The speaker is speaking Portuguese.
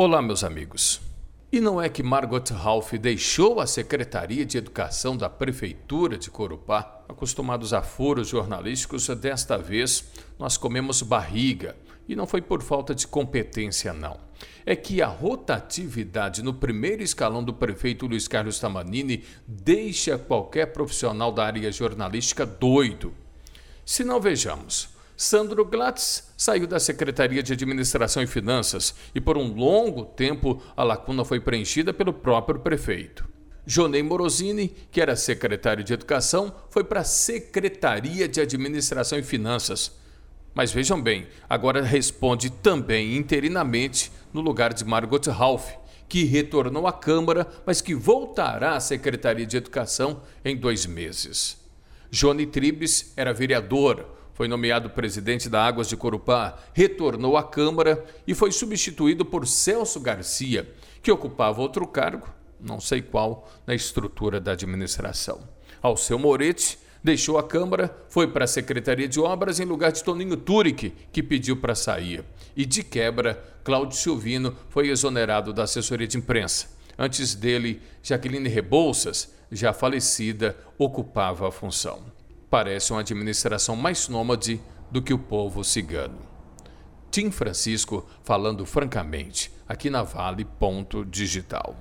Olá, meus amigos. E não é que Margot Ralph deixou a Secretaria de Educação da Prefeitura de Corupá? Acostumados a furos jornalísticos, desta vez nós comemos barriga. E não foi por falta de competência, não. É que a rotatividade no primeiro escalão do prefeito Luiz Carlos Tamanini deixa qualquer profissional da área jornalística doido. Se não vejamos, Sandro Glatz saiu da Secretaria de Administração e Finanças e por um longo tempo a lacuna foi preenchida pelo próprio prefeito. Jonei Morosini, que era secretário de Educação, foi para a Secretaria de Administração e Finanças. Mas vejam bem, agora responde também interinamente no lugar de Margot Ralph, que retornou à Câmara, mas que voltará à Secretaria de Educação em dois meses. Johnny Tribes era vereador, foi nomeado presidente da Águas de Corupá, retornou à Câmara e foi substituído por Celso Garcia, que ocupava outro cargo, não sei qual, na estrutura da administração. Alceu Moretti deixou a Câmara, foi para a Secretaria de Obras em lugar de Toninho Turic, que pediu para sair. E de quebra, Cláudio Silvino foi exonerado da assessoria de imprensa. Antes dele, Jaqueline Rebouças, já falecida, ocupava a função parece uma administração mais nômade do que o povo cigano. Tim Francisco falando francamente, aqui na Vale. Ponto digital.